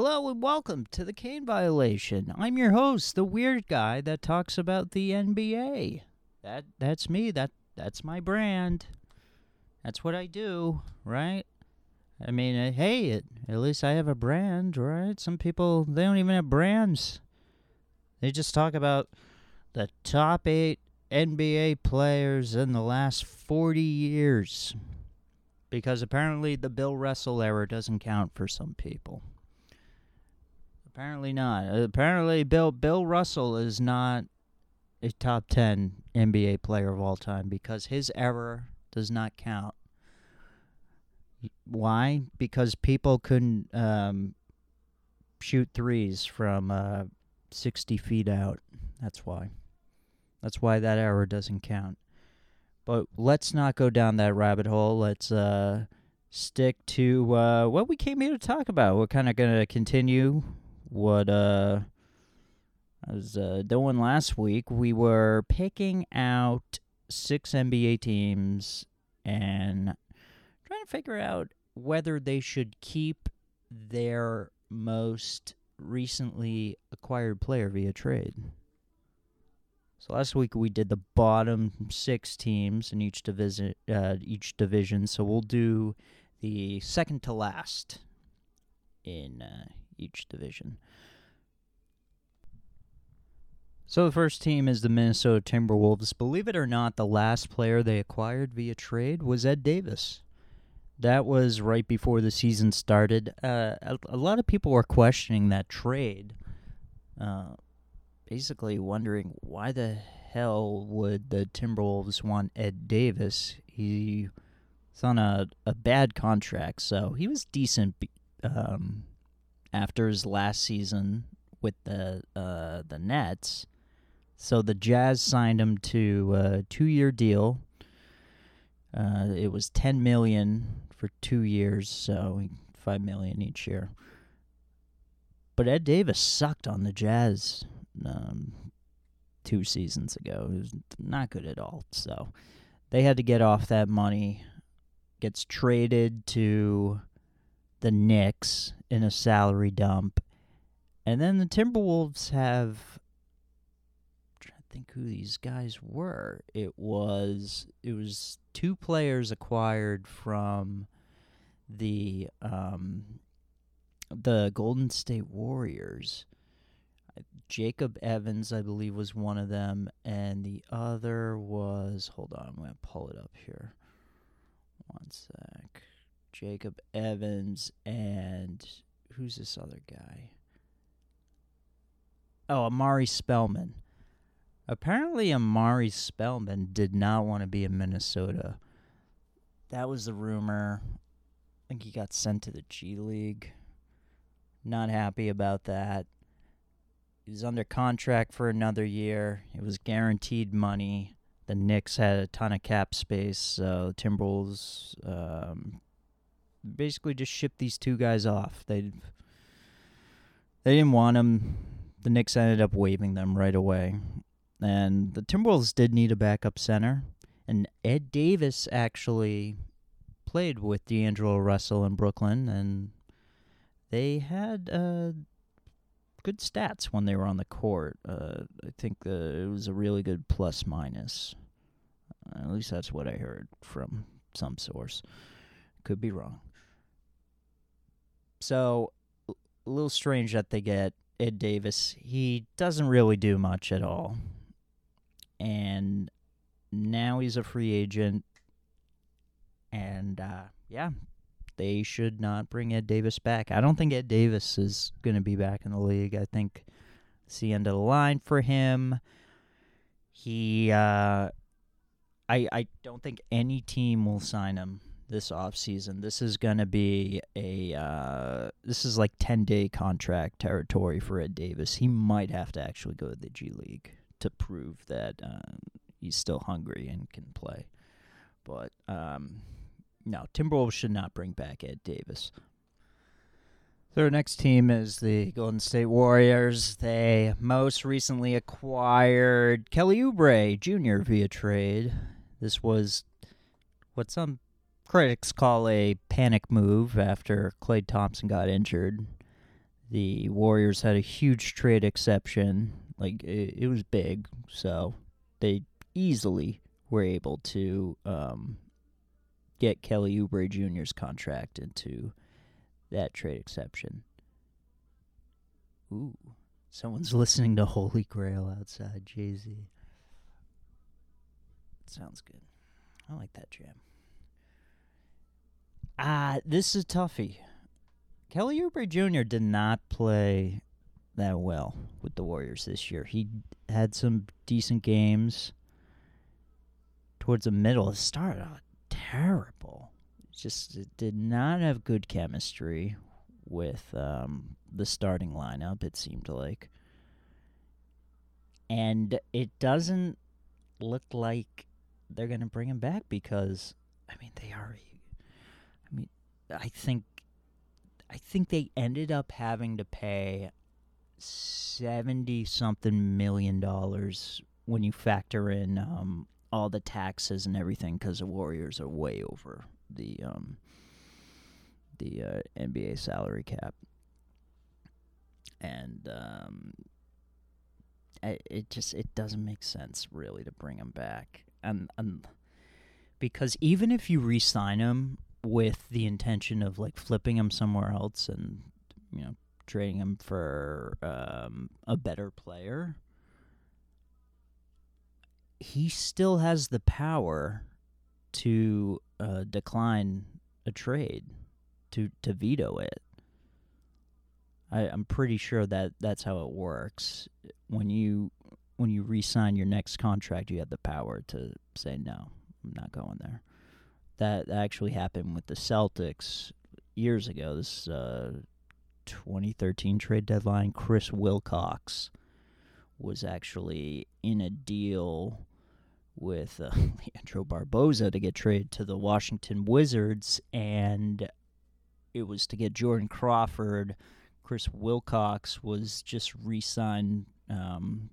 Hello and welcome to the Kane Violation. I'm your host, the weird guy that talks about the NBA. That that's me. That that's my brand. That's what I do, right? I mean, uh, hey, it, at least I have a brand, right? Some people they don't even have brands. They just talk about the top 8 NBA players in the last 40 years. Because apparently the Bill Russell era doesn't count for some people. Apparently not. Apparently Bill Bill Russell is not a top 10 NBA player of all time because his error does not count. Why? Because people couldn't um, shoot threes from uh, 60 feet out. That's why. That's why that error doesn't count. But let's not go down that rabbit hole. Let's uh, stick to uh, what we came here to talk about. We're kind of going to continue what uh, I was uh, doing last week. We were picking out six NBA teams and trying to figure out whether they should keep their most recently acquired player via trade. So last week we did the bottom six teams in each division. Uh, each division. So we'll do the second to last in uh, each division. So the first team is the Minnesota Timberwolves. Believe it or not, the last player they acquired via trade was Ed Davis. That was right before the season started. Uh, a, a, lot of people were questioning that trade, uh, basically wondering why the hell would the Timberwolves want Ed Davis? He's on a, a bad contract, so he was decent um, after his last season with the uh, the Nets. So the Jazz signed him to a two-year deal. Uh, it was ten million for two years, so five million each year. But Ed Davis sucked on the Jazz um, two seasons ago. It was not good at all. So they had to get off that money. Gets traded to the Knicks in a salary dump. And then the Timberwolves have I'm trying to think who these guys were. It was it was two players acquired from the um the Golden State Warriors. Jacob Evans, I believe, was one of them, and the other was hold on, I'm gonna pull it up here. One sec. Jacob Evans and who's this other guy? Oh, Omari Spellman. Apparently, Omari Spellman did not want to be in Minnesota. That was the rumor. I think he got sent to the G League. Not happy about that. He was under contract for another year. It was guaranteed money. The Knicks had a ton of cap space, so Timberwolves um, basically just shipped these two guys off. They they didn't want them. The Knicks ended up waiving them right away, and the Timberwolves did need a backup center. And Ed Davis actually played with D'Angelo Russell in Brooklyn, and they had uh, good stats when they were on the court. Uh, I think uh, it was a really good plus minus. at least that's what I heard from some source. Could be wrong. So, a little strange that they get Ed Davis. He doesn't really do much at all. And now he's a free agent. And, uh, yeah, they should not bring Ed Davis back. I don't think Ed Davis is going to be back in the league. I think it's the end of the line for him. He, uh, I, I don't think any team will sign him this offseason. This is going to be a uh, this is like 10-day contract territory for Ed Davis. He might have to actually go to the G League to prove that uh, he's still hungry and can play. But um, no, Timberwolves should not bring back Ed Davis. Our next team is the Golden State Warriors. They most recently acquired Kelly Oubre Jr. via trade. This was what some critics call a panic move after Klay Thompson got injured. the Warriors had a huge trade exception. Like it, it was big, so they easily were able to um, get Kelly Oubre Jr.'s contract into that trade exception. Ooh, someone's listening to Holy Grail outside, Jay Z. Sounds good. I like that jam. Ah, this is toughie. Kelly Oubre Jr. did not play that well with the Warriors this year. He had some decent games towards the middle. It started out terrible. Just did not have good chemistry with um, the starting lineup. It seemed like, and it doesn't look like they're going to bring him back because, I mean, they already. I think I think they ended up having to pay seventy something million dollars when you factor in um, all the taxes and everything because the Warriors are way over the um, the uh, NBA salary cap, and um, it just it doesn't make sense really to bring him back, and and because even if you re-sign him with the intention of like flipping him somewhere else and you know trading him for um, a better player, he still has the power to uh, decline a trade, to to veto it. I, I'm pretty sure that that's how it works. When you when you re-sign your next contract, you have the power to say no, I'm not going there that actually happened with the Celtics years ago. This uh, 2013 trade deadline, Chris Wilcox was actually in a deal with uh, Leandro Barbosa to get traded to the Washington Wizards, and it was to get Jordan Crawford. Chris Wilcox was just re-signed um,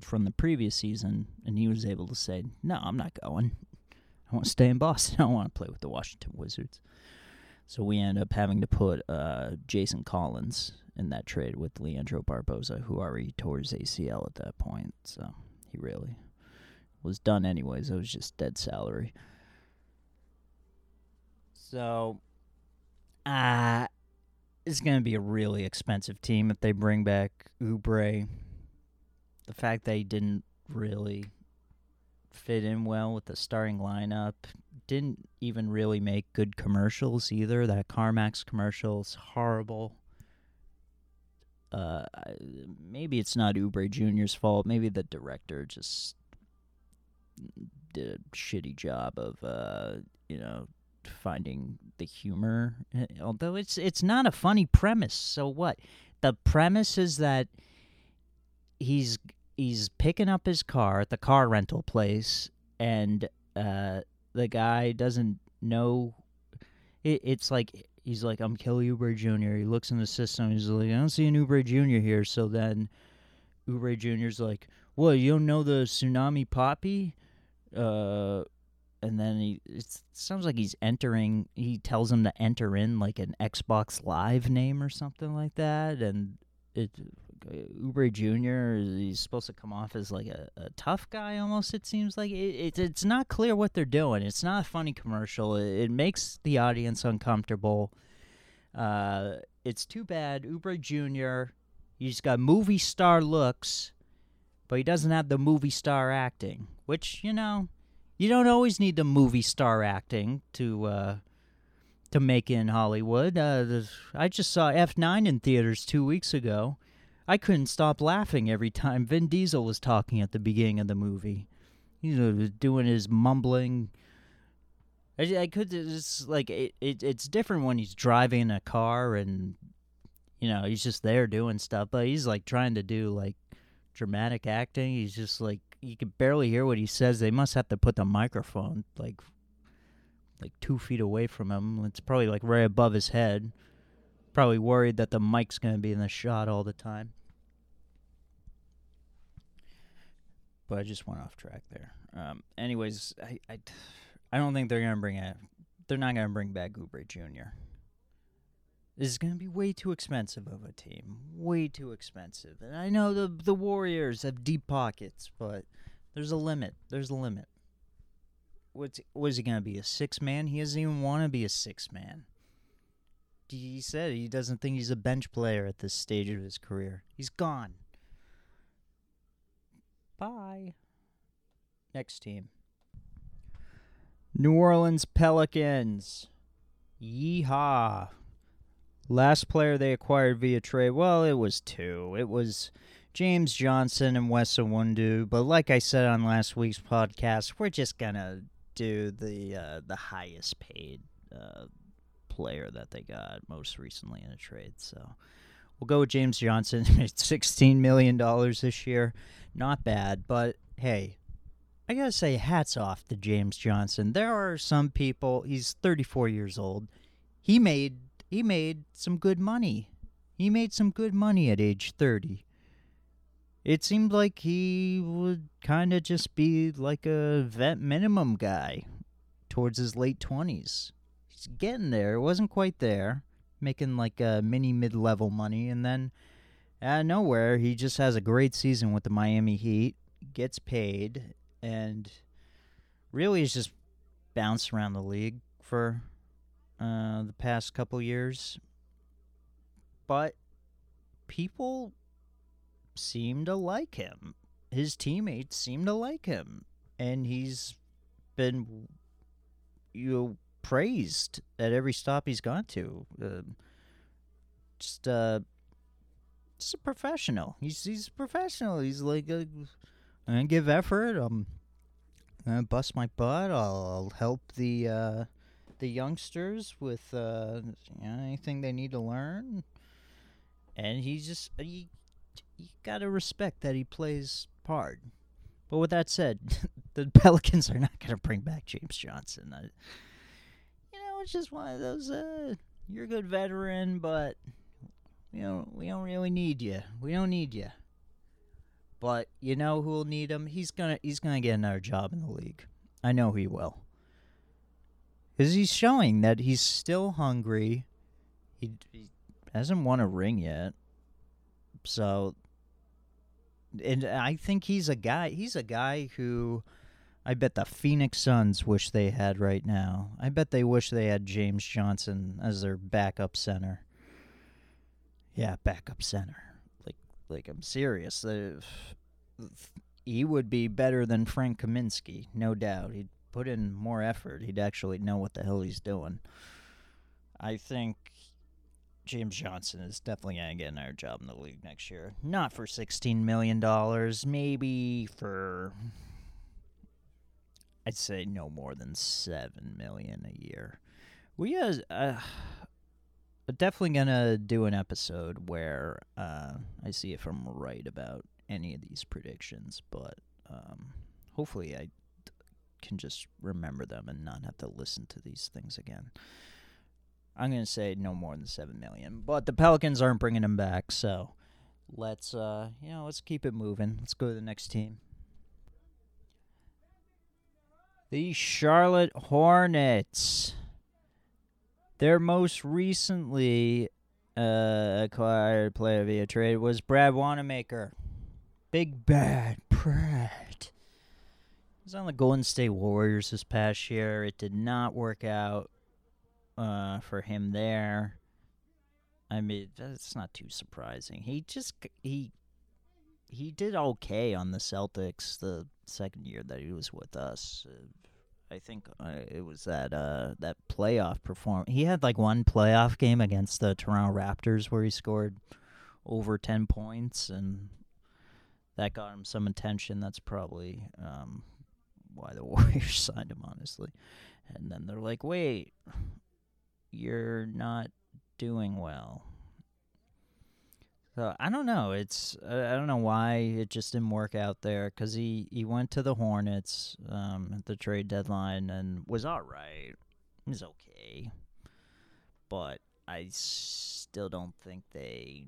from the previous season, and he was able to say, "No, I'm not going. I want to stay in Boston. I want to play with the Washington Wizards. So we end up having to put uh, Jason Collins in that trade with Leandro Barbosa, who already tore his ACL at that point. So he really was done anyways. It was just dead salary. So, uh, it's going to be a really expensive team if they bring back Oubre. The fact they didn't really fit in well with the starting lineup. Didn't even really make good commercials either. That CarMax commercial's horrible. Uh, maybe it's not Oubre Jr.'s fault. Maybe the director just did a shitty job of, uh, you know, finding the humor. Eh, although it's it's not a funny premise. So what? The premise is that he's he's picking up his car at the car rental place, and uh, the guy doesn't know. It, it's like he's like, "I'm Kelly Oubre Jr." He looks in the system. He's like, "I don't see an Oubre Jr. here." So then, Oubre Jr.'s like, "Well, you don't know the Tsunami Papi?" Uh, and then he it sounds like he's entering. He tells him to enter in like an Xbox Live name or something like that, and it Oubre Jr. He's supposed to come off as like a, a tough guy almost. It seems like it, it, it's not clear what they're doing. It's not a funny commercial. It, it makes the audience uncomfortable. Uh, it's too bad. Oubre Jr. He's got movie star looks, but he doesn't have the movie star acting. Which you know, you don't always need the movie star acting to uh, to make in Hollywood. Uh, I just saw F9 in theaters two weeks ago I couldn't stop laughing every time Vin Diesel was talking at the beginning of the movie. You know, doing his mumbling. I, I could it's like it, it. It's different when he's driving a car and you know he's just there doing stuff, but he's like trying to do like dramatic acting. He's just like you can barely hear what he says. They must have to put the microphone like like two feet away from him. It's probably like right above his head. Probably worried that the mic's gonna be in the shot all the time. But I just went off track there. Um, anyways, I, I, I don't think they're gonna bring a, they're not gonna bring back Oubre Jr. This is to be way too expensive of a team. Way too expensive. And I know the the Warriors have deep pockets, but there's a limit. There's a limit. What's was he going to be a six man? He doesn't even want to be a six man. He said he doesn't think he's a bench player at this stage of his career. He's gone. Bye. Next team. New Orleans Pelicans. Yeehaw. Last player they acquired via trade, well, it was two. It was James Johnson and Wes Iwundu. But like I said on last week's podcast, we're just gonna do the uh, the highest paid uh, player that they got most recently in a trade. So we'll go with James Johnson. Made Sixteen million dollars this year, not bad. But hey, I gotta say, hats off to James Johnson. There are some people. He's 34 years old. He made he made some good money. He made some good money at age 30. It seemed like he would kind of just be like a vet minimum guy towards his late 20s. He's getting there. It wasn't quite there, making like a mini mid level money. And then out of nowhere, he just has a great season with the Miami Heat, gets paid, and really has just bounced around the league for uh, the past couple years. But people seem to like him. His teammates seem to like him, and he's been you know, praised at every stop he's gone to. Uh, just uh, just a professional. He's he's a professional. He's like a, I'm gonna give effort. I'm gonna bust my butt. I'll, I'll help the uh, the youngsters with uh, you know, anything they need to learn. And he's just you, you gotta respect that he plays hard. But with that said, the Pelicans are not gonna bring back James Johnson. I, it's just one of those. Uh, you're a good veteran, but you know we don't really need you. We don't need you. But you know who'll need him? He's gonna he's gonna get another job in the league. I know he will. Because he's showing that he's still hungry. He, he hasn't won a ring yet. So, and I think he's a guy. He's a guy who I bet the Phoenix Suns wish they had right now. I bet they wish they had James Johnson as their backup center. Yeah, backup center. Like, like I'm serious. He would be better than Frank Kaminsky, no doubt. He'd put in more effort, he'd actually know what the hell he's doing. I think James Johnson is definitely going to get another job in the league next year. Not for $16 million, maybe for, I'd say no more than 7 million a year. We are uh, definitely to do an episode where uh, I see if I'm right about any of these predictions, but um, hopefully I can just remember them and not have to listen to these things again. I'm to say no more than 7 million, but the Pelicans aren't bringing him back, so let's uh, you know, let's keep it moving. Let's go to the next team. The Charlotte Hornets. Their most recently uh, acquired player via trade was Brad Wanamaker. Big bad Brad He was on the Golden State Warriors this past year. It did not work out uh, for him there. I mean, that's not too surprising. He just he he did okay on the Celtics the second year that he was with us. I think uh, it was that uh, that playoff perform. He had like one playoff game against the Toronto Raptors where he scored over ten points, and that got him some attention. That's probably um, why the Warriors signed him, honestly. And then they're like, wait, you're not doing well. So I don't know. It's I don't know why it just didn't work out there because he he went to the Hornets um, at the trade deadline and was all right. He was okay, but I still don't think they.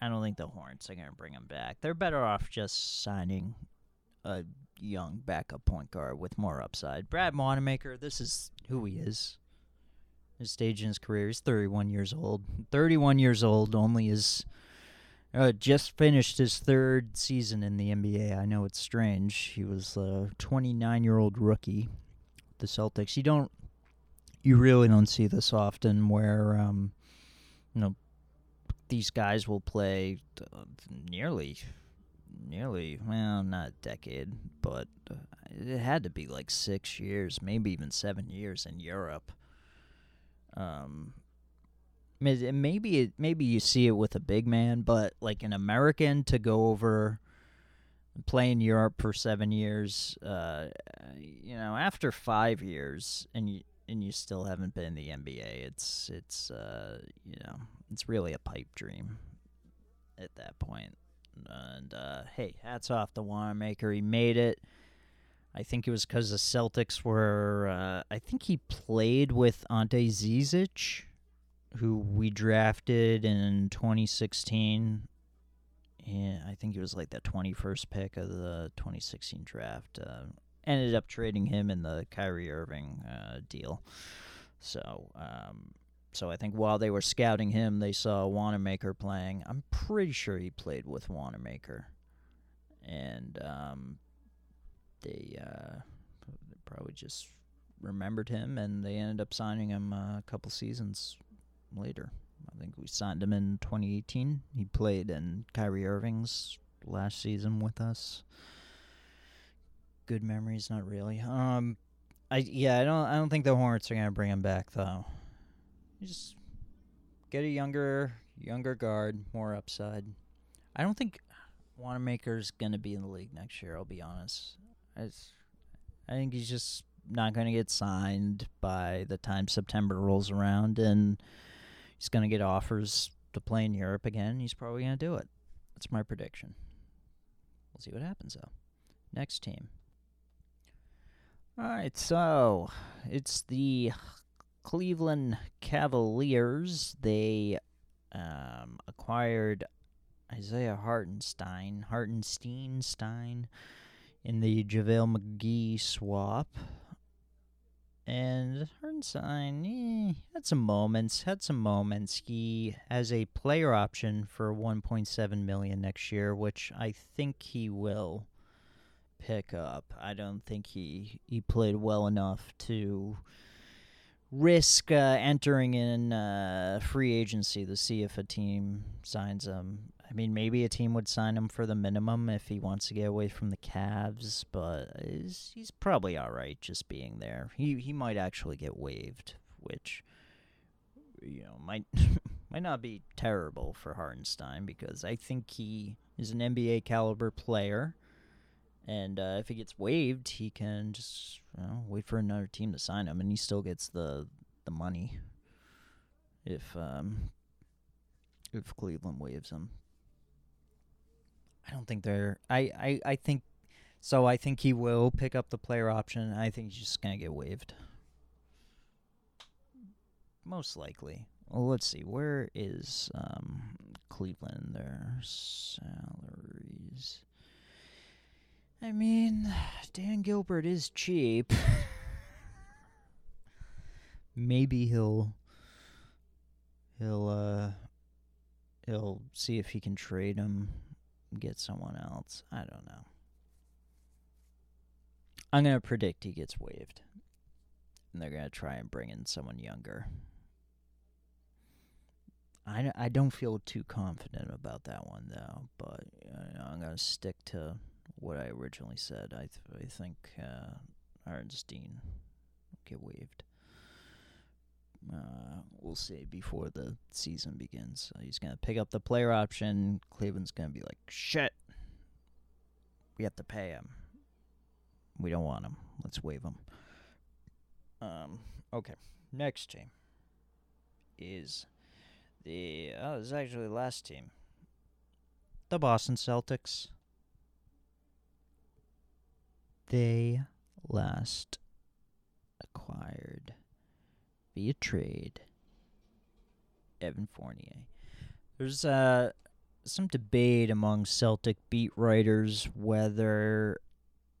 I don't think the Hornets are gonna bring him back. They're better off just signing a young backup point guard with more upside. Brad Wanamaker, this is who he is. His stage in his career. He's 31 years old. 31 years old, only is uh, just finished his third season in the NBA. I know it's strange. He was a 29 year old rookie. The Celtics. You don't. You really don't see this often, where um, you know, these guys will play uh, nearly, nearly well, not a decade, but uh, it had to be like six years, maybe even seven years in Europe. Um, maybe it, maybe you see it with a big man, but like an American to go over and play in Europe for seven years, uh, you know, after five years, and you and you still haven't been in the NBA, it's it's uh, you know, it's really a pipe dream at that point. And uh, hey, hats off to Wanamaker. He made it. I think it was because the Celtics were. Uh, I think he played with Ante Zizic, who we drafted in 2016. Yeah, I think it was like the 21st pick of the 2016 draft. Uh, ended up trading him in the Kyrie Irving uh, deal. So, um, so I think while they were scouting him, they saw Wanamaker playing. I'm pretty sure he played with Wanamaker, and um, they uh, probably just remembered him, and they ended up signing him a couple seasons later. I think we signed him in 2018. He played in Kyrie Irving's last season with us. Good memories, not really. Um, I yeah, I don't I don't think the Hornets are gonna bring him back though. just get a younger younger guard, more upside. I don't think Wanamaker's gonna be in the league next year. I'll be honest. It's, I think he's just not going to get signed by the time September rolls around, and he's going to get offers to play in Europe again. He's probably going to do it. That's my prediction. We'll see what happens, though. Next team. All right, so it's the Cleveland Cavaliers. They um, acquired Isaiah Hartenstein, Hartenstein, Stein, in the JaVale McGee swap. And Hartenstein eh, had some moments. Had some moments. He has a player option for 1.7 million next year, which I think he will pick up. I don't think he he played well enough to risk uh, entering in uh, free agency to see if a team signs him. I mean, maybe a team would sign him for the minimum if he wants to get away from the Cavs, but he's, he's probably all right just being there. He he might actually get waived, which you know might might not be terrible for Hartenstein because I think he is an NBA caliber player. And uh, if he gets waived, he can just you know, wait for another team to sign him, and he still gets the the money if um, if Cleveland waives him. I don't think they're. I, I, I think. So I think he will pick up the player option. I think he's just gonna get waived. Most likely. Well, let's see. Where is um, Cleveland? Their salaries. I mean, Dan Gilbert is cheap. Maybe he'll he'll uh he'll see if he can trade him get someone else. I don't know. I'm going to predict he gets waived. And they're going to try and bring in someone younger. I, I don't feel too confident about that one, though. But uh, I'm going to stick to what I originally said. I, th- I think uh, Hartenstein will get waived. Uh, we'll see before the season begins. So he's going to pick up the player option. Cleveland's going to be like, shit, we have to pay him. We don't want him. Let's waive him. Um, okay. Next team is the. Oh, this is actually the last team. The Boston Celtics. They last acquired via trade. Evan Fournier. There's uh, some debate among Celtic beat writers whether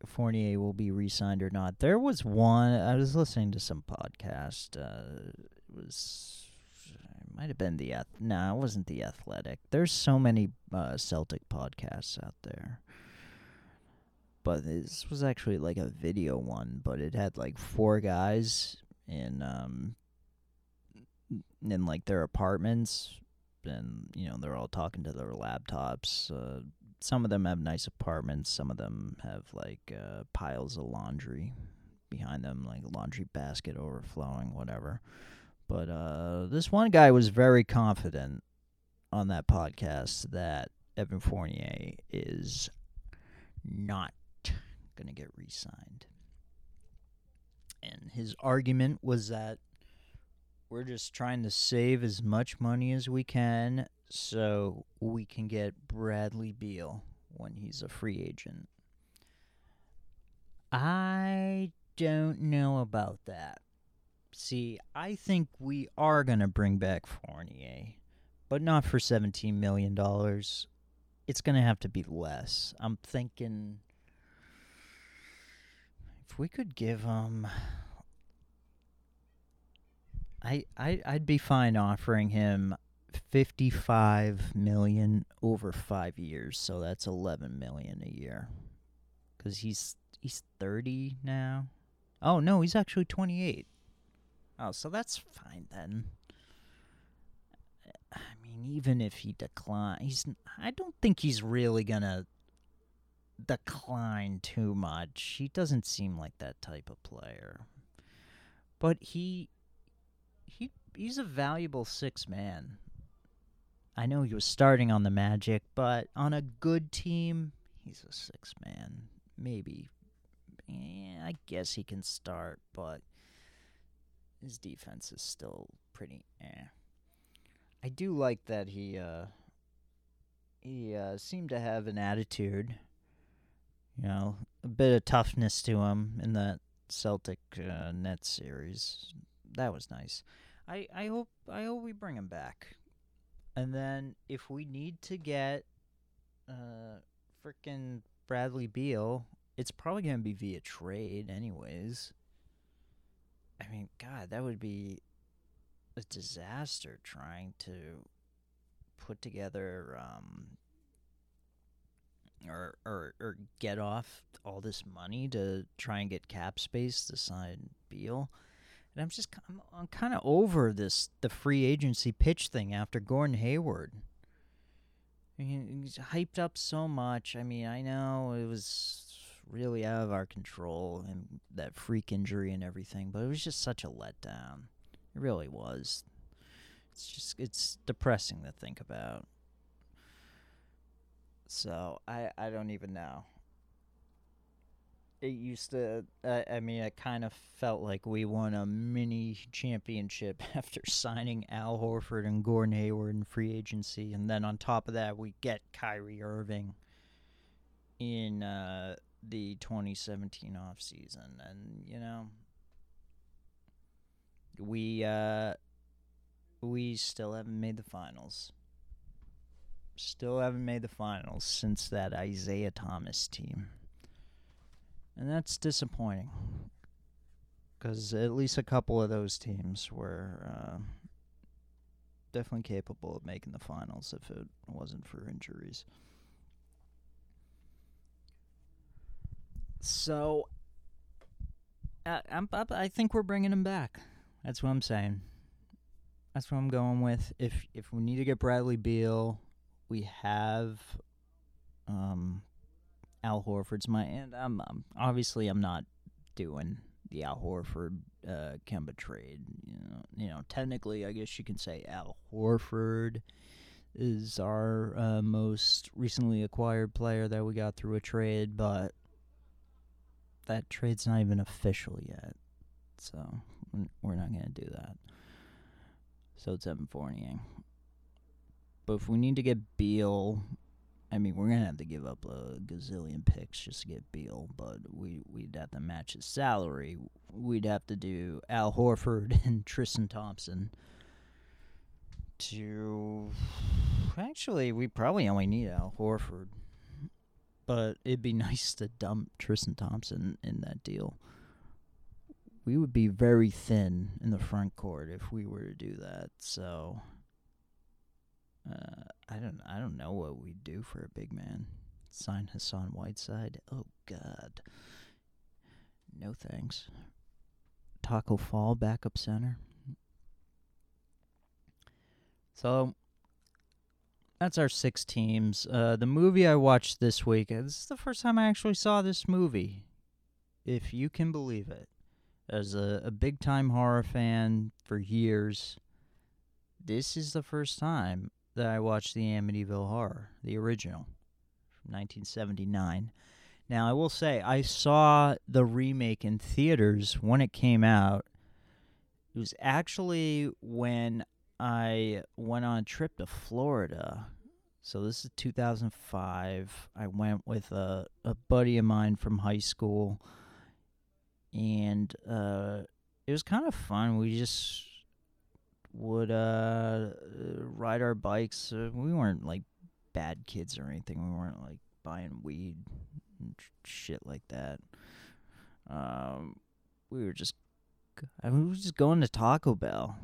Fournier will be re signed or not. There was one, I was listening to some podcast. Uh, it was it might have been the no, it wasn't the Athletic. There's so many uh, Celtic podcasts out there. But this was actually like a video one, but it had like four guys in um in like their apartments and you know they're all talking to their laptops. Uh, some of them have nice apartments. Some of them have like uh, piles of laundry behind them, like a laundry basket overflowing, whatever. But uh, this one guy was very confident on that podcast that Evan Fournier is not going to get re signed. And his argument was that we're just trying to save as much money as we can so we can get Bradley Beal when he's a free agent. I don't know about that. See, I think we are going to bring back Fournier, but not for $17 million. It's going to have to be less. I'm thinking if we could give him. I, I I'd be fine offering him 55 million over 5 years so that's 11 million a year. Cuz he's he's 30 now. Oh no he's actually 28 oh so that's fine then. I mean even if he declines I don't think he's really going to decline too much. He doesn't seem like that type of player. But he he he's a valuable six man I know he was starting on the Magic, but on a good team, he's a six man. Maybe. Yeah, I guess he can start, but his defense is still pretty eh. I do like that he uh he uh seemed to have an attitude. You know, a bit of toughness to him in that Celtic uh, net series. That was nice. I, I hope I hope we bring him back. And then if we need to get uh freaking Bradley Beal, it's probably going to be via trade anyways. I mean, god, that would be a disaster trying to put together um or or or get off all this money to try and get cap space to sign Beal. And I'm just I'm, I'm kind of over this the free agency pitch thing after Gordon Hayward. I mean, he's hyped up so much. I mean, I know it was really out of our control and that freak injury and everything, but it was just such a letdown. It really was. It's just it's depressing to think about. So I I don't even know it used to uh, i mean it kind of felt like we won a mini championship after signing al horford and gordon hayward in free agency. And then on top of that we get kyrie irving in uh, the 2017 off season and you know we uh, we still haven't made the finals. Still haven't made the finals since that isaiah thomas team and that's disappointing because at least a couple of those teams were uh, definitely capable of making the finals if it wasn't for injuries. So, uh, I'm, I think we're bringing him back. That's what I'm saying. That's what I'm going with. If if we need to get Bradley Beal, we have um, Al Horford's my and I'm, I'm obviously I'm not doing the Al Horford uh, Kemba trade. You know, you know, technically, I guess you can say Al Horford is our uh, most recently acquired player that we got through a trade, but that trade's not even official yet, so we're not gonna do that. So it's Evan Fournier. But if we need to get Beal I mean, we're gonna have to give up a gazillion picks just to get Beal, but we we'd have to match his salary. We'd have to do Al Horford and Tristan Thompson. To actually, we probably only need Al Horford, but it'd be nice to dump Tristan Thompson in that deal. we would be very thin in the front court if we were to do that. So uh, I don't I don't know what we'd do for a big man. Sign Hassan Whiteside. Oh God. No thanks. Taco Fall backup center. So that's our six teams. Uh, the movie I watched this week. uh, This is the first time I actually saw this movie, if you can believe it. As a, a big time horror fan for years, this is the first time that I watched the Amityville Horror, the original, from 1979. Now, I will say, I saw the remake in theaters when it came out. It was actually when I went on a trip to Florida. So this is 2005. I went with a, a buddy of mine from high school, and uh, it was kind of fun. We just would uh, ride our bikes. Uh, we weren't like bad kids or anything. We weren't like buying weed and shit like that. Um, we were just, I mean, we were just going to Taco Bell.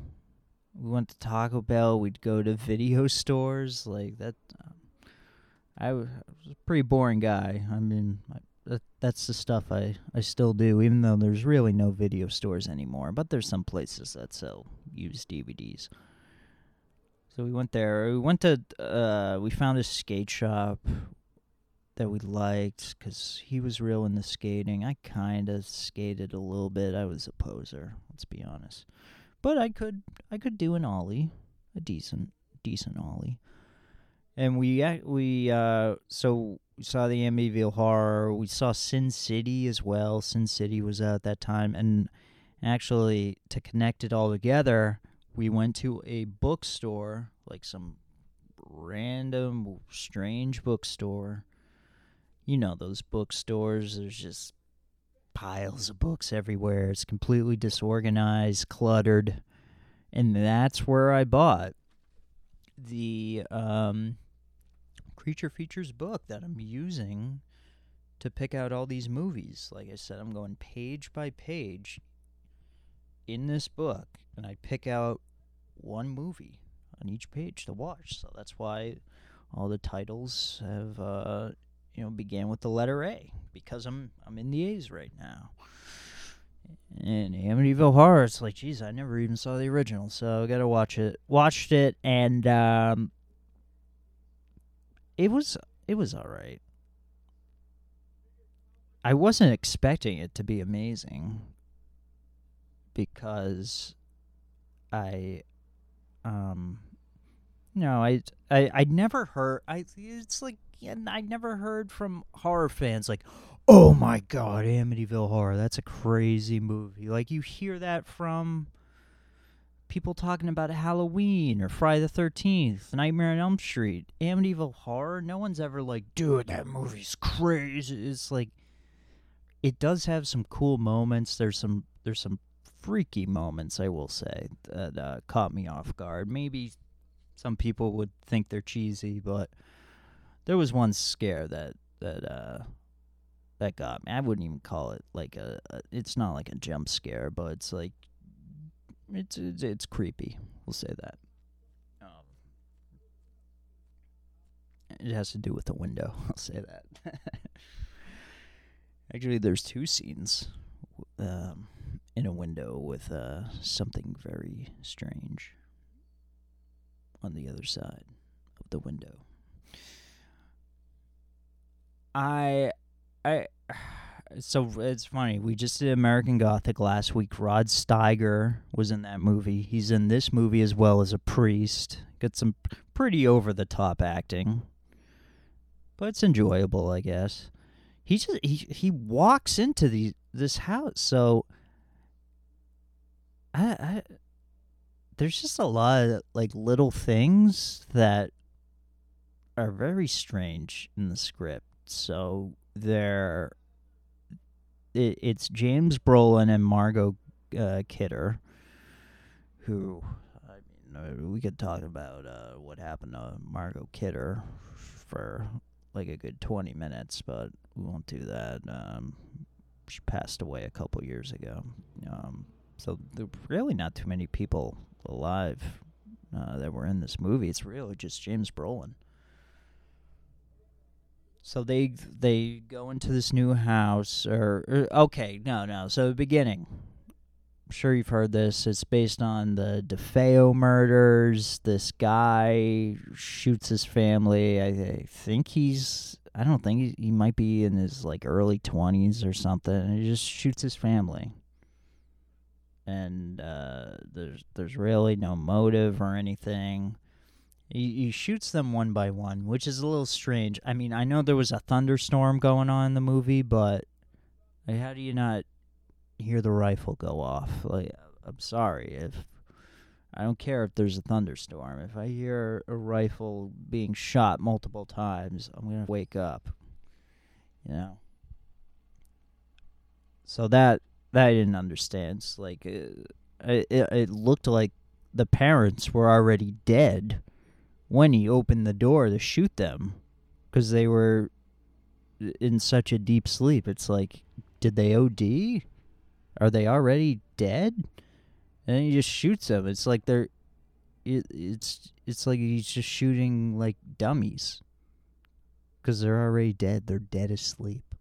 We went to Taco Bell. We'd go to video stores like that. Um, I was a pretty boring guy. I mean, I, that, that's the stuff I, I still do, even though there's really no video stores anymore. But there's some places that sell used DVDs. So we went there. We went to, uh, we found a skate shop that we liked because he was real into skating. I kind of skated a little bit. I was a poser, let's be honest. But I could, I could do an ollie, a decent, decent ollie. And we, we, uh, so we saw the Amityville Horror. We saw Sin City as well. Sin City was out at that time, and actually to connect it all together, we went to a bookstore, like some random strange bookstore. You know those bookstores. There's just piles of books everywhere. It's completely disorganized, cluttered, and that's where I bought the um, creature features book that I'm using to pick out all these movies. Like I said, I'm going page by page in this book, and I pick out one movie on each page to watch. So that's why all the titles have, uh, you know, began with the letter A because I'm I'm in the A's right now. And Amityville Horror, it's like, geez, I never even saw the original, so I gotta watch it. Watched it, and um, it was it was all right. I wasn't expecting it to be amazing because I um no, I I I never heard I it's like yeah, I never heard from horror fans like, "Oh my god, Amityville Horror, that's a crazy movie." Like you hear that from people talking about Halloween or Friday the 13th, Nightmare on Elm Street, Amityville Horror. No one's ever like, "Dude, that movie's crazy." It's like it does have some cool moments. There's some there's some freaky moments, I will say, that uh, caught me off guard. Maybe some people would think they're cheesy, but there was one scare that that uh that got me. I wouldn't even call it like a, a it's not like a jump scare, but it's like it's it's, it's creepy. We'll say that. Um, it has to do with the window. I'll say that. Actually, there's two scenes um, in a window with uh, something very strange on the other side of the window. I, I, so it's funny. We just did American Gothic last week. Rod Steiger was in that movie. He's in this movie as well as a priest. Got some pretty over the top acting, but it's enjoyable, I guess. He just he he walks into the this house, so I, I there's just a lot of like little things that are very strange in the script. So there, it, it's James Brolin and Margot uh, Kidder, who I mean, we could talk about uh, what happened to Margot Kidder for like a good twenty minutes, but we won't do that. Um, she passed away a couple years ago. Um, so there were really not too many people alive uh, that were in this movie. It's really just James Brolin. So they they go into this new house, or, or okay, no, no. So the beginning, I'm sure you've heard this. It's based on the DeFeo murders. This guy shoots his family. I, I think he's. I don't think he, he might be in his like early twenties or something. He just shoots his family and uh, there's there's really no motive or anything. He, he shoots them one by one, which is a little strange. I mean, I know there was a thunderstorm going on in the movie, but like, how do you not hear the rifle go off? Like, I'm sorry if I don't care if there's a thunderstorm. If I hear a rifle being shot multiple times, I'm gonna wake up. You know. So that that I didn't understand. Like uh, it, it looked like the parents were already dead when he opened the door to shoot them because they were in such a deep sleep. It's like, did they OD? Are they already dead? And he just shoots them. It's like they're, it, it's it's like he's just shooting like dummies because they're already dead. They're dead asleep.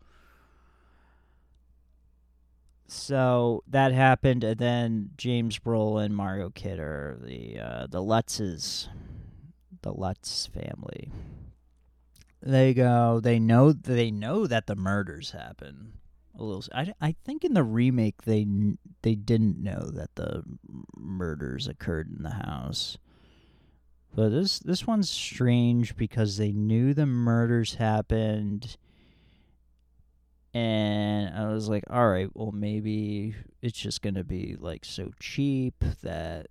So that happened, and then James Brolin, Margot Kidder, the uh, the Lutzes, the Lutz family. They go. They know. They know that the murders happen. A little. I, I think in the remake they they didn't know that the murders occurred in the house. But this this one's strange because they knew the murders happened and I was like, all right, well, maybe it's just going to be like so cheap that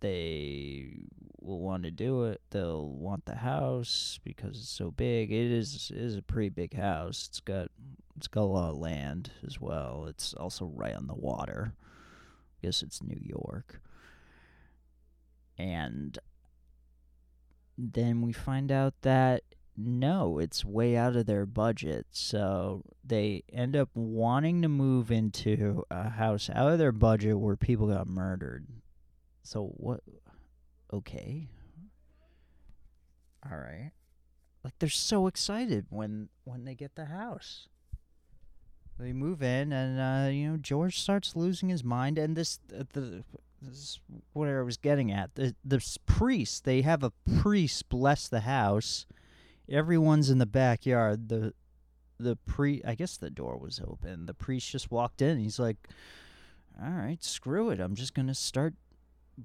they will want to do it. They'll want the house because it's so big. It is it is a pretty big house. It's got it's got a lot of land as well. It's also right on the water. I guess it's New York. And then we find out that no, it's way out of their budget. So they end up wanting to move into a house out of their budget where people got murdered. So what? Okay. All right. Like they're so excited when when they get the house. They move in, and uh, you know George starts losing his mind, and this uh, the this is what I was getting at. The this priest, they have a priest bless the house everyone's in the backyard. The the pre I guess the door was open. The priest just walked in. He's like, "All right, screw it. I'm just gonna start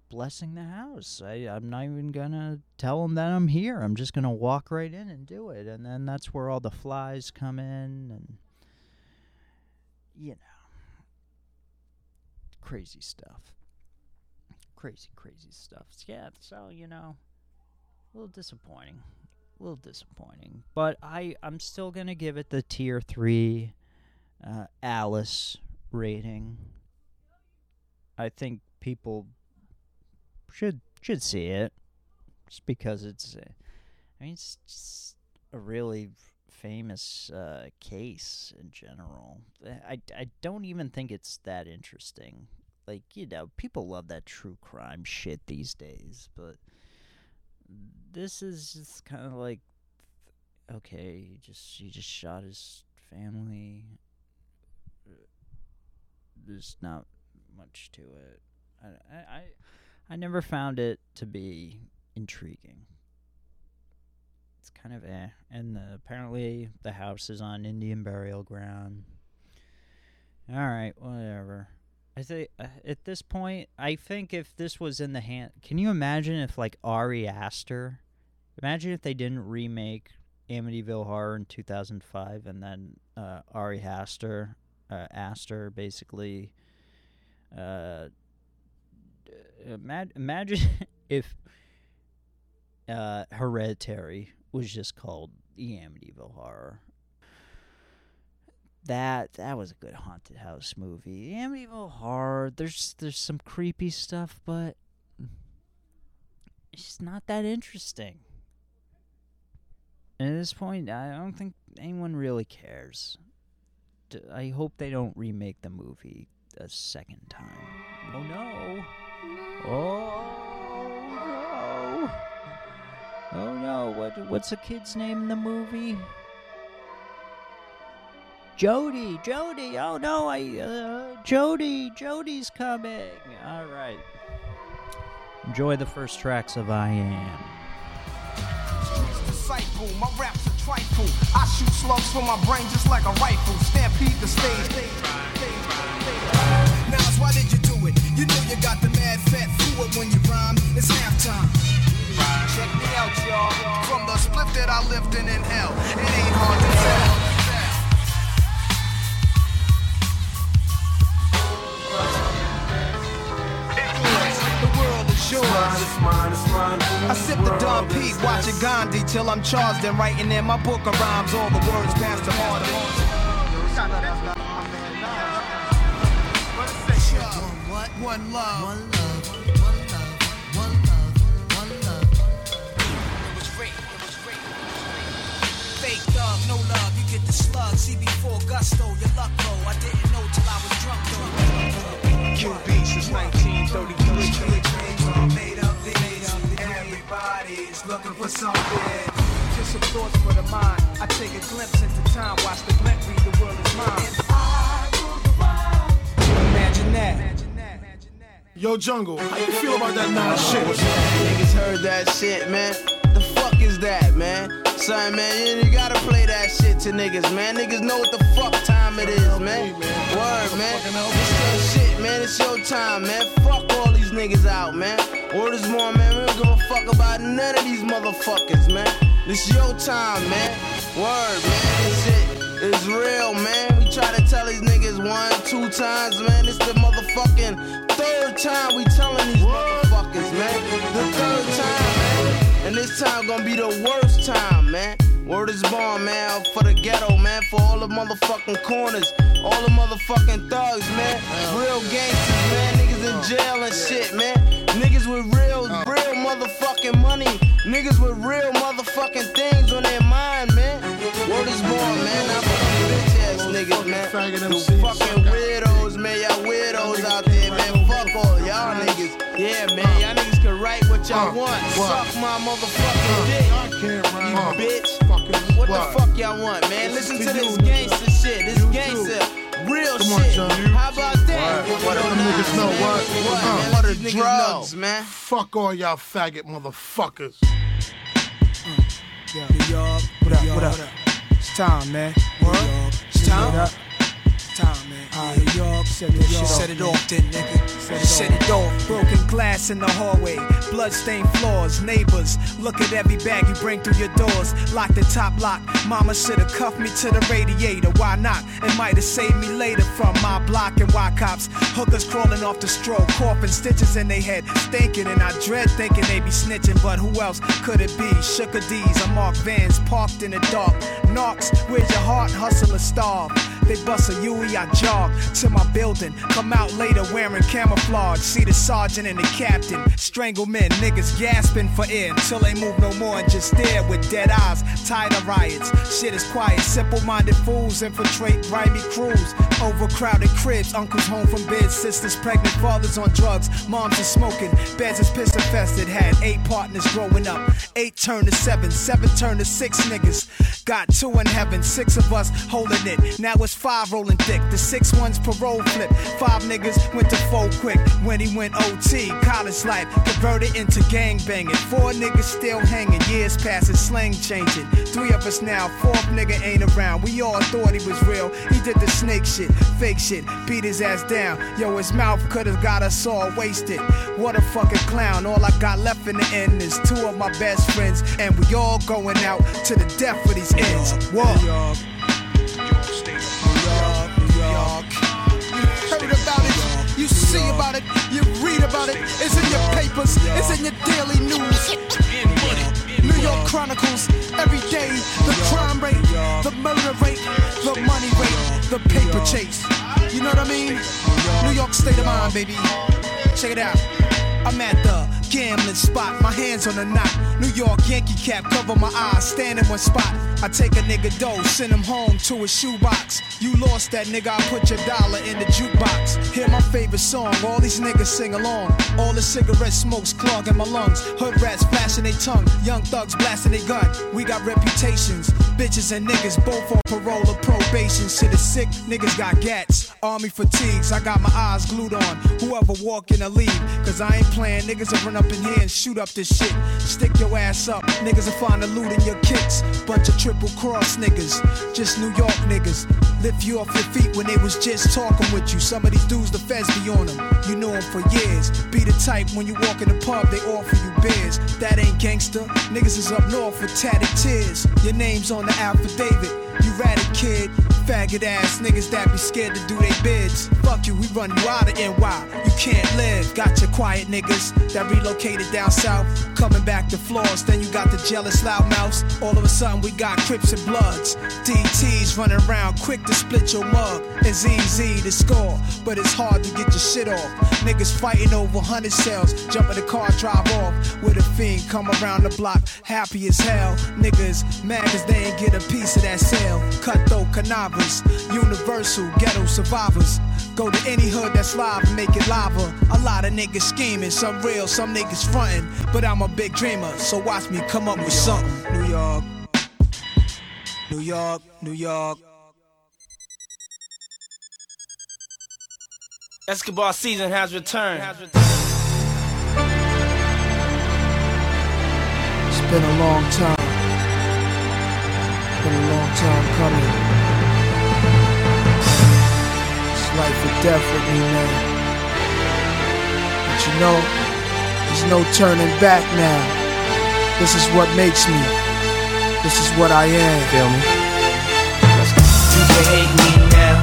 blessing the house. I I'm not even gonna tell him that I'm here. I'm just gonna walk right in and do it. And then that's where all the flies come in and you know, crazy stuff. Crazy, crazy stuff. Yeah, so you know, a little disappointing a little disappointing. But I I'm still gonna give it the tier three uh, Alice rating. I think people should should see it just because it's uh, I mean it's just a really famous uh, case in general. I, I don't even think it's that interesting. Like, you know, people love that true crime shit these days, but this is just kind of like okay, he just he just shot his family. There's not much to it. I I I never found it to be intriguing. It's kind of eh. And the, apparently the house is on Indian burial ground. All right, whatever. I think uh, at this point, I think if this was in the hand, can you imagine if like Ari Aster, imagine if they didn't remake Amityville Horror in 2005, and then uh, Ari Aster, uh, Aster basically. Uh, imagine if uh, Hereditary was just called the Amityville Horror that that was a good haunted house movie. Amityville Horror. There's there's some creepy stuff, but it's not that interesting. And at this point, I don't think anyone really cares. I hope they don't remake the movie a second time. Oh no! Oh no! Oh no! What what's the kid's name in the movie? Jody, Jody. Oh no! I uh, Jody, Jody's coming. All right. Enjoy the first tracks of I Am. Disciple, my raps trifle. I shoot slugs from my brain just like a rifle. Stampede the stage. Now, why did you do it? You know you got the mad fat fluid when you rhyme. It's halftime. Check me out, y'all. From the split that I lived in in hell, it ain't hard to tell. Yours. I sip the Dom Pete, watching Gandhi till I'm charged and writing in my book of rhymes all the words past the heart. One love. One love. One love, one love. It was great. Fake love, no love, you get the slug. See before gusto, your luck low. I didn't know till I was drunk though. QB since 1933 looking for something. Just some thoughts for the mind. I take a glimpse into time, watch the glint read the world is mine. Imagine that. Yo, Jungle, how you feel about that non shit? Niggas heard that shit, man. The fuck is that, man? Son, man, you, gotta play that shit to niggas, man. Niggas know what the fuck time it is, man. Word, man. It's your shit, man. It's your time, man. Fuck all these niggas out, man. Word is more, man. We don't give a fuck about none of these motherfuckers, man. This your time, man. Word, man. This shit is real, man. We try to tell these niggas one, two times, man. It's the motherfucking third time we telling these motherfuckers, man. The third time, man. And this time gonna be the worst time, man. Word is born, man, for the ghetto, man, for all the motherfucking corners, all the motherfucking thugs, man. Real gangsters, man, niggas in jail and shit, man. Niggas with real, real motherfucking money. Niggas with real motherfucking things on their mind, man. Word is born, man. I'm bitch ass niggas, man. You fucking weirdos, man. Y'all weirdos out there, man. Fuck all y'all niggas. Yeah, man. Y'all niggas write what y'all want. Suck my motherfucking dick. You bitch. What the fuck y'all want, man? Listen to this gangster shit. This gangster. Real Come shit. On, How about that? What, what them niggas know? What? What, uh, what are drugs, know. man? Fuck all y'all faggot motherfuckers. Uh, yeah. New York, what up, what up? It's time, man. What? It's time time, man. Uh, New York, set it, York, set it off then, nigga. Set it, set it off. Broken glass in the hallway, bloodstained floors, neighbors. Look at every bag you bring through your doors. Lock the top lock. Mama should've cuffed me to the radiator. Why not? It might've saved me later from my block and why cops. Hookers crawling off the stroke, coughing stitches in their head, stinking. And I dread thinking they be snitching, but who else could it be? Sugar D's, I'm Mark Vans, parked in the dark. Knocks, where's your heart? Hustle or starve. They bust a Huey, I jog to my building. Come out later wearing camouflage. See the sergeant and the captain. Strangle men, niggas gasping for air until they move no more and just stare with dead eyes. Tired of riots. Shit is quiet. Simple minded fools infiltrate grimy crews. Overcrowded cribs. Uncles home from bed. Sisters pregnant. Fathers on drugs. Moms are smoking. Beds is piss infested. Had eight partners growing up. Eight turned to seven. Seven turned to six niggas. Got two in heaven. Six of us holding it. Now it's five rolling thick. The six ones parole flip. Five niggas went to four quick when he went OT. College life converted into gang banging. Four niggas still hanging. Years passing, slang changing. Three of us now. Fourth nigga ain't around. We all thought he was real. He did the snake shit, fake shit, beat his ass down. Yo, his mouth could've got us all wasted. What a fucking clown. All I got left in the end is two of my best friends, and we all going out to the death for these ends. Whoa. Heard about it, you see about it, you read about it. It's in your papers, it's in your daily news. New York Chronicles, every day, the crime rate, the murder rate, the money rate, the paper chase. You know what I mean? New York state of mind, baby. Check it out. I'm at the gambling spot. My hands on the knot. New York Yankee cap cover my eyes. Stand in one spot. I take a nigga dough, send him home to a shoebox. You lost that nigga, I put your dollar in the jukebox. Hear my favorite song, all these niggas sing along. All the cigarette smokes clogging my lungs. Hood rats flashing their tongue, young thugs blasting their gun. We got reputations, bitches and niggas both on parole or probation. Shit is sick, niggas got gats. Army fatigues, I got my eyes glued on. Whoever walk in the lead, cause I ain't playing. Niggas run up in here and shoot up this shit. Stick your ass up, niggas will find the loot in your kicks. Bunch of triple cross niggas, just New York niggas. Lift you off your feet when they was just talking with you. Some of these dudes, the feds be on them. You know them for years. Be the type when you walk in the pub, they offer you beers. That ain't gangster. Niggas is up north with tatted tears. Your name's on the affidavit. You ratted kid, faggot ass niggas that be scared to do their bids. Fuck you, we run you out of NY. You can't live. Got your quiet niggas that relocated down south, coming back to floors. Then you got the jealous loudmouths. All of a sudden we got Crips and Bloods. DTs running around quick to split your mug. It's easy to score, but it's hard to get your shit off. Niggas fighting over hundred cells, jump in the car, drive off. With a fiend come around the block, happy as hell. Niggas mad cause they ain't get a piece of that sale. Cutthroat canavas, universal ghetto survivors. Go to any hood that's live and make it lava. A lot of niggas scheming, some real, some niggas frontin'. But I'm a big dreamer, so watch me come up with something. New York, New York, New York. Escobar season has returned. It's been a long time. Been a time coming. It's life or death with me, man. But you know, there's no turning back now. This is what makes me. This is what I am. Feel me? You can hate me now,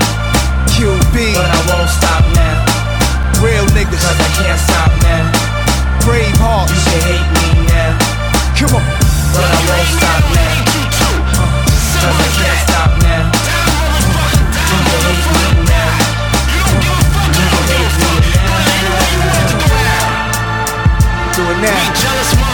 QB, but I won't stop now. real niggas, Cause I can't stop now. brave You can hate me now, Come on. but I won't stop now. Do it now.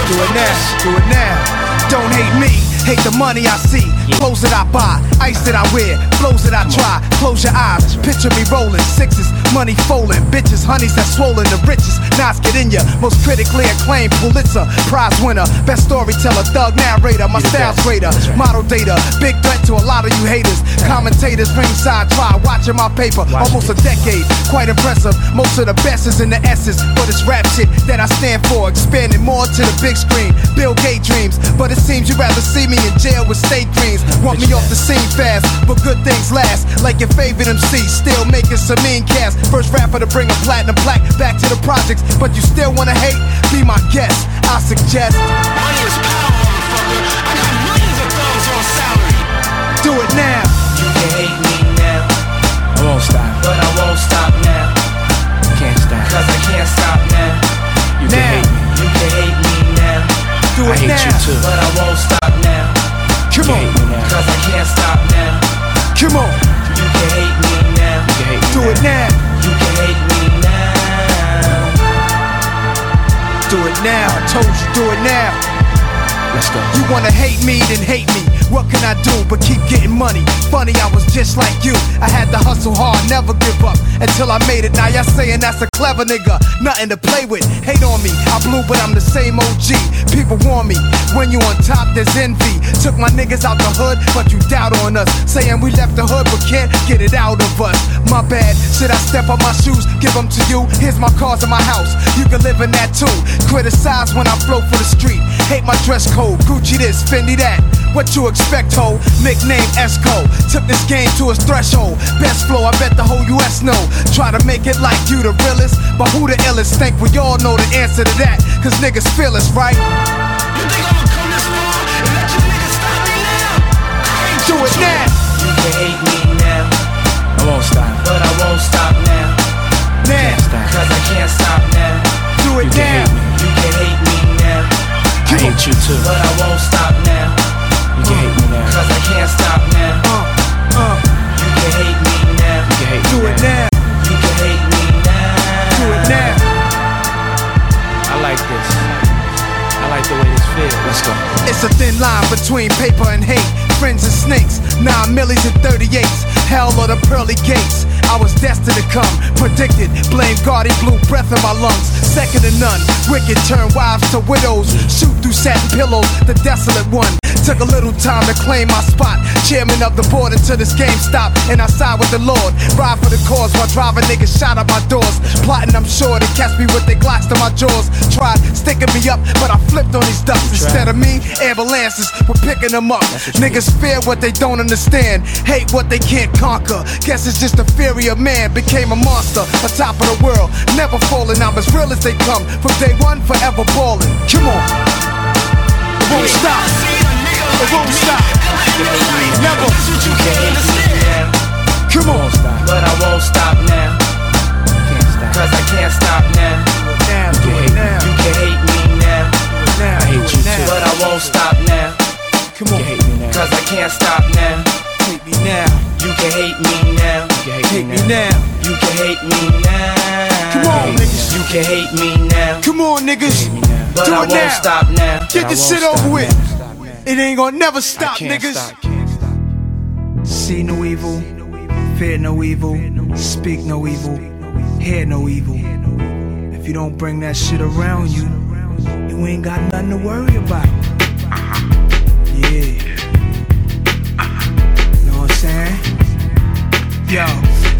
Do it now. Do it now. Don't hate me. Hate the money I see. Clothes that I buy. Ice that I wear. Flows that I try. Close your eyes. Picture me rolling. Sixes. Money folding. Bitches. Honeys that swollen. The richest. Knots get in ya. Most critically acclaimed Pulitzer. Prize winner. Best storyteller. Thug narrator. My style's greater. Model data. Big threat to a lot of you haters. Commentators ringside try watching my paper. Almost a decade. Quite impressive. Most of the best is in the S's. But it's rap shit that I stand for. Expanding more to the big screen. Bill Gates dreams. But it seems you'd rather see me in jail with state dreams. Want me off the scene fast. But good things last. Like your favorite MC. Still making some mean cast. First rapper to bring a platinum plaque back to the projects. But you still wanna hate? Be my guest. I suggest. Money is power, motherfucker. I got millions of thugs on salary. Do it now. You can hate me now, I won't stop. but I won't stop now. Can't stop. Cause I can't stop now. You Now. can hate me. You can hate me now, Do I hate now. you too. but I won't stop now. Come You hate on. me now. Cause I can't stop now. Come on. You can hate me now. You can hate me Do now. it now. Now. I told you, do it now. Let's go. You wanna hate me, then hate me. What can I do but keep getting money? Funny, I was just like you. I had to hustle hard, never give up until I made it. Now y'all saying that's a clever nigga, nothing to play with. Hate on me, I blew, but I'm the same OG. People warn me when you on top, there's envy. Took my niggas out the hood, but you doubt on us. Saying we left the hood, but can't get it out of us. My bad, should I step on my shoes, give them to you? Here's my cars in my house, you can live in that too. Criticize when I flow for the street. Hate my dress code, Gucci this, Fendi that. What you expect, ho? Nickname Esco. Took this game to its threshold. Best flow, I bet the whole US know. Try to make it like you the realest, but who the illest? Think we all know the answer to that. Cause niggas feel us, right? You think I'ma come this far and let you niggas stop me now? I ain't Do it now. You can hate me now, I won't stop. but I won't stop now. Now. Cause I can't stop now. Do it You can now. Between paper and hate. Friends and snakes, nine millies and 38s. Hell or the pearly gates. I was destined to come, predicted. Blame God, he blew breath in my lungs. Second to none, wicked turn wives to widows. Shoot through satin pillows, the desolate one. Took a little time to claim my spot. Chairman of the board until this game stopped, and I side with the Lord. Ride for the cause while driving niggas shot at my doors. Plotting, I'm sure they catch me with their glocks to my jaws. Tried sticking me up, but I flipped on these ducks. Instead of me, ambulances were picking them up. Niggas fear what they don't understand, hate what they can't conquer. Guess it's just the fury of man became a monster, on top of the world, never falling. I'm as real as they come from day one, forever balling. Come on, it won't stop. It won't stop. Never. You can hate me now, Come on. But I won't stop now, Can't stop. cause I can't stop now. Now, do hate now. You can hate me now, Now, I hate you now. but I won't stop now, Come on, can hate me now. cause I can't stop now. take me now. You can hate me now, You can hate Take me now. you can hate me now. Come on, niggas. You can hate me now, Come on, niggas. but Do I it won't now. stop now. Get this shit over with. Now. Stop now. It ain't gonna never I stop, can't niggas. stop. See no evil, fear no evil, speak no evil, hear no evil. If you don't bring that shit around you, you ain't got nothing to worry about. Yeah. Know what I'm saying? Yo,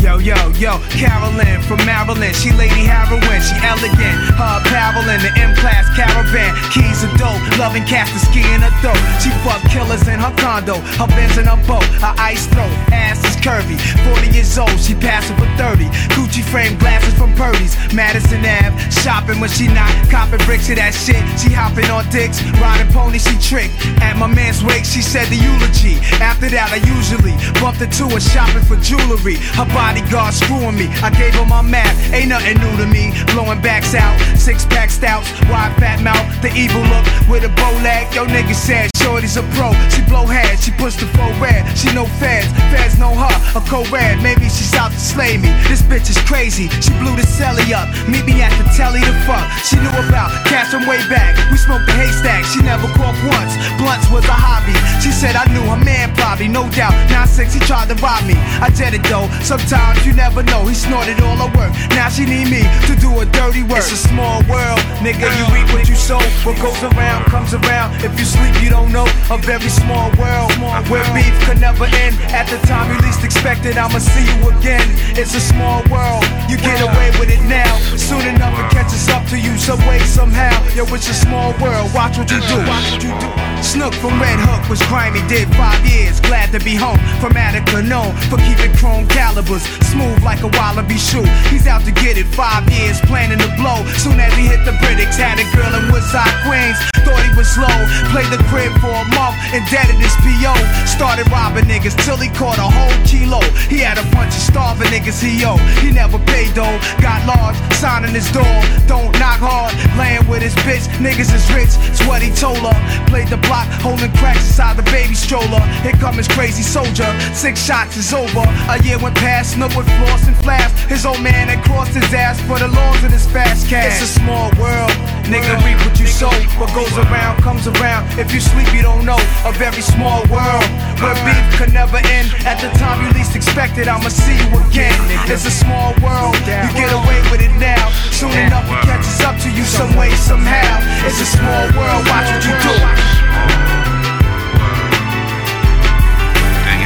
yo, yo, yo, Carolyn from Maryland. She Lady Heroin, she elegant. Her apparel in the M class caravan. Keys of dope, loving cast the ski in her throat. She fuck killers in her condo, her Benz in her boat, her ice throat. Ass is curvy, 40 years old, she passing for 30. Gucci frame glasses from Purdy's, Madison Ave. Shopping when she not copping bricks to that shit. She hopping on dicks, riding pony, she trick. At my man's wake, she said the eulogy. After that, I usually bumped into her shopping for jewelry. Her bodyguard screwing me. I gave her my map, ain't nothing new to me. Blowing backs out, six pack stouts, wide fat mouth, the evil look with a bow leg. Yo, nigga said, Shorty's a pro. She blow head, she push the full red. She no feds, feds know her. A co-red, maybe she's out to slay me. This bitch is crazy. She blew the celly up. Meet me at the telly to fuck. She knew about cash from way back. We smoked the haystack. She never caught once. Blunts was a hobby. She said I knew her man probably, no doubt. 9-6, he tried to rob me. I did it though. Sometimes you never know. He snorted all her work. Now she need me to do a dirty work. It's a small world, nigga. You reap what you sow. What goes around comes around. If you sleep, you don't know. A very small world where beef could never end. At the time you least expected, I'ma see you again. It's a small world. You get away with it now. Soon enough, it catches up to you some way, somehow. Yo, it's a small world. Watch what you do. Watch what you do. Snook from Red Hook was grimy, did five years. Glad to be home from Attica, known for keeping chrome calibers smooth like a wallaby shoe. He's out to get it, five years planning to blow. Soon as he hit the Britics, had a girl in Woodside, Queens. Thought he was slow, played the crib for a month, indebted his PO. Started robbing niggas till he caught a whole kilo. He had a bunch of starving niggas he owed. He never paid though, got large, signing his door. Don't knock hard, laying with his bitch. Niggas is rich, it's what he told her. Played the block, holding cracks inside the baby stroller. Here come his crazy soldier, six shots is over. A year went past, Snook with floss and flash. His old man had crossed his ass for the laws of this fast cash. It's a small world, nigga reap what you sow. What goes around comes around. If you sleep, you don't know. A very small world where beef could never end. At the time you least expected, I'ma see you again. It's a small world, you get away with it now. Soon enough, it catches up to you some way, somehow. It's a small world, watch what you do.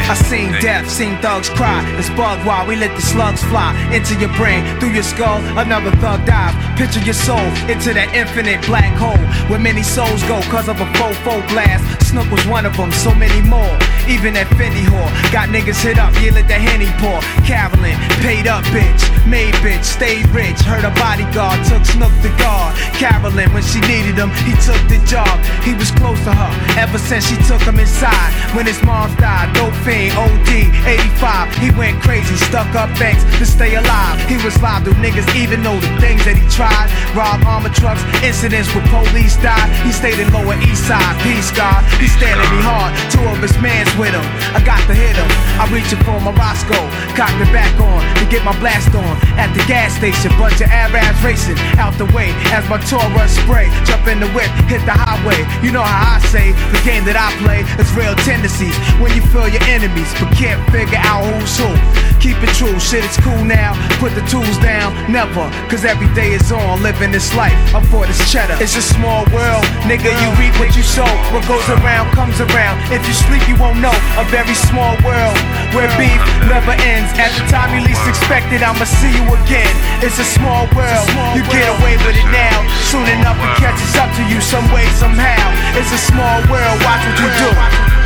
I seen death, seen thugs cry. It's bug while we let the slugs fly into your brain, through your skull. Another thug dive. Picture your soul into that infinite black hole where many souls go cause of a faux blast. Snook was one of them, so many more. Even that Fendi whore got niggas hit up, yeah, let the henny pour. Carolyn, paid up bitch, made bitch, stayed rich. Heard a bodyguard took Snook to guard. Carolyn, when she needed him, he took the job. He was close to her ever since she took him inside. When his mom died, dope OD, 85, he went crazy, stuck up banks to stay alive. He was live, do niggas even know the things that he tried? Rob armor trucks, incidents with police died. He stayed in Lower East Side, peace God. He standing me hard, two of his mans with him. I got to hit him. I reaching for my Roscoe, cocked it back on to get my blast on. At the gas station, bunch of Arabs racing out the way as my Taurus spray. Jump in the whip, hit the highway. You know how I say the game that I play is real tendencies. When you feel your enemies, but can't figure out who's who. Keep it true, shit is cool now. Put the tools down, never. Cause every day is on, living this life. I'm for this cheddar. It's a small world, nigga. You reap what you sow. What goes around comes around. If you sleep, you won't know. A very small world where beef never ends. At the time you least expect it, I'ma see you again. It's a small world, you get away with it now. Soon enough, it catches up to you some way, somehow. It's a small world, watch what you do.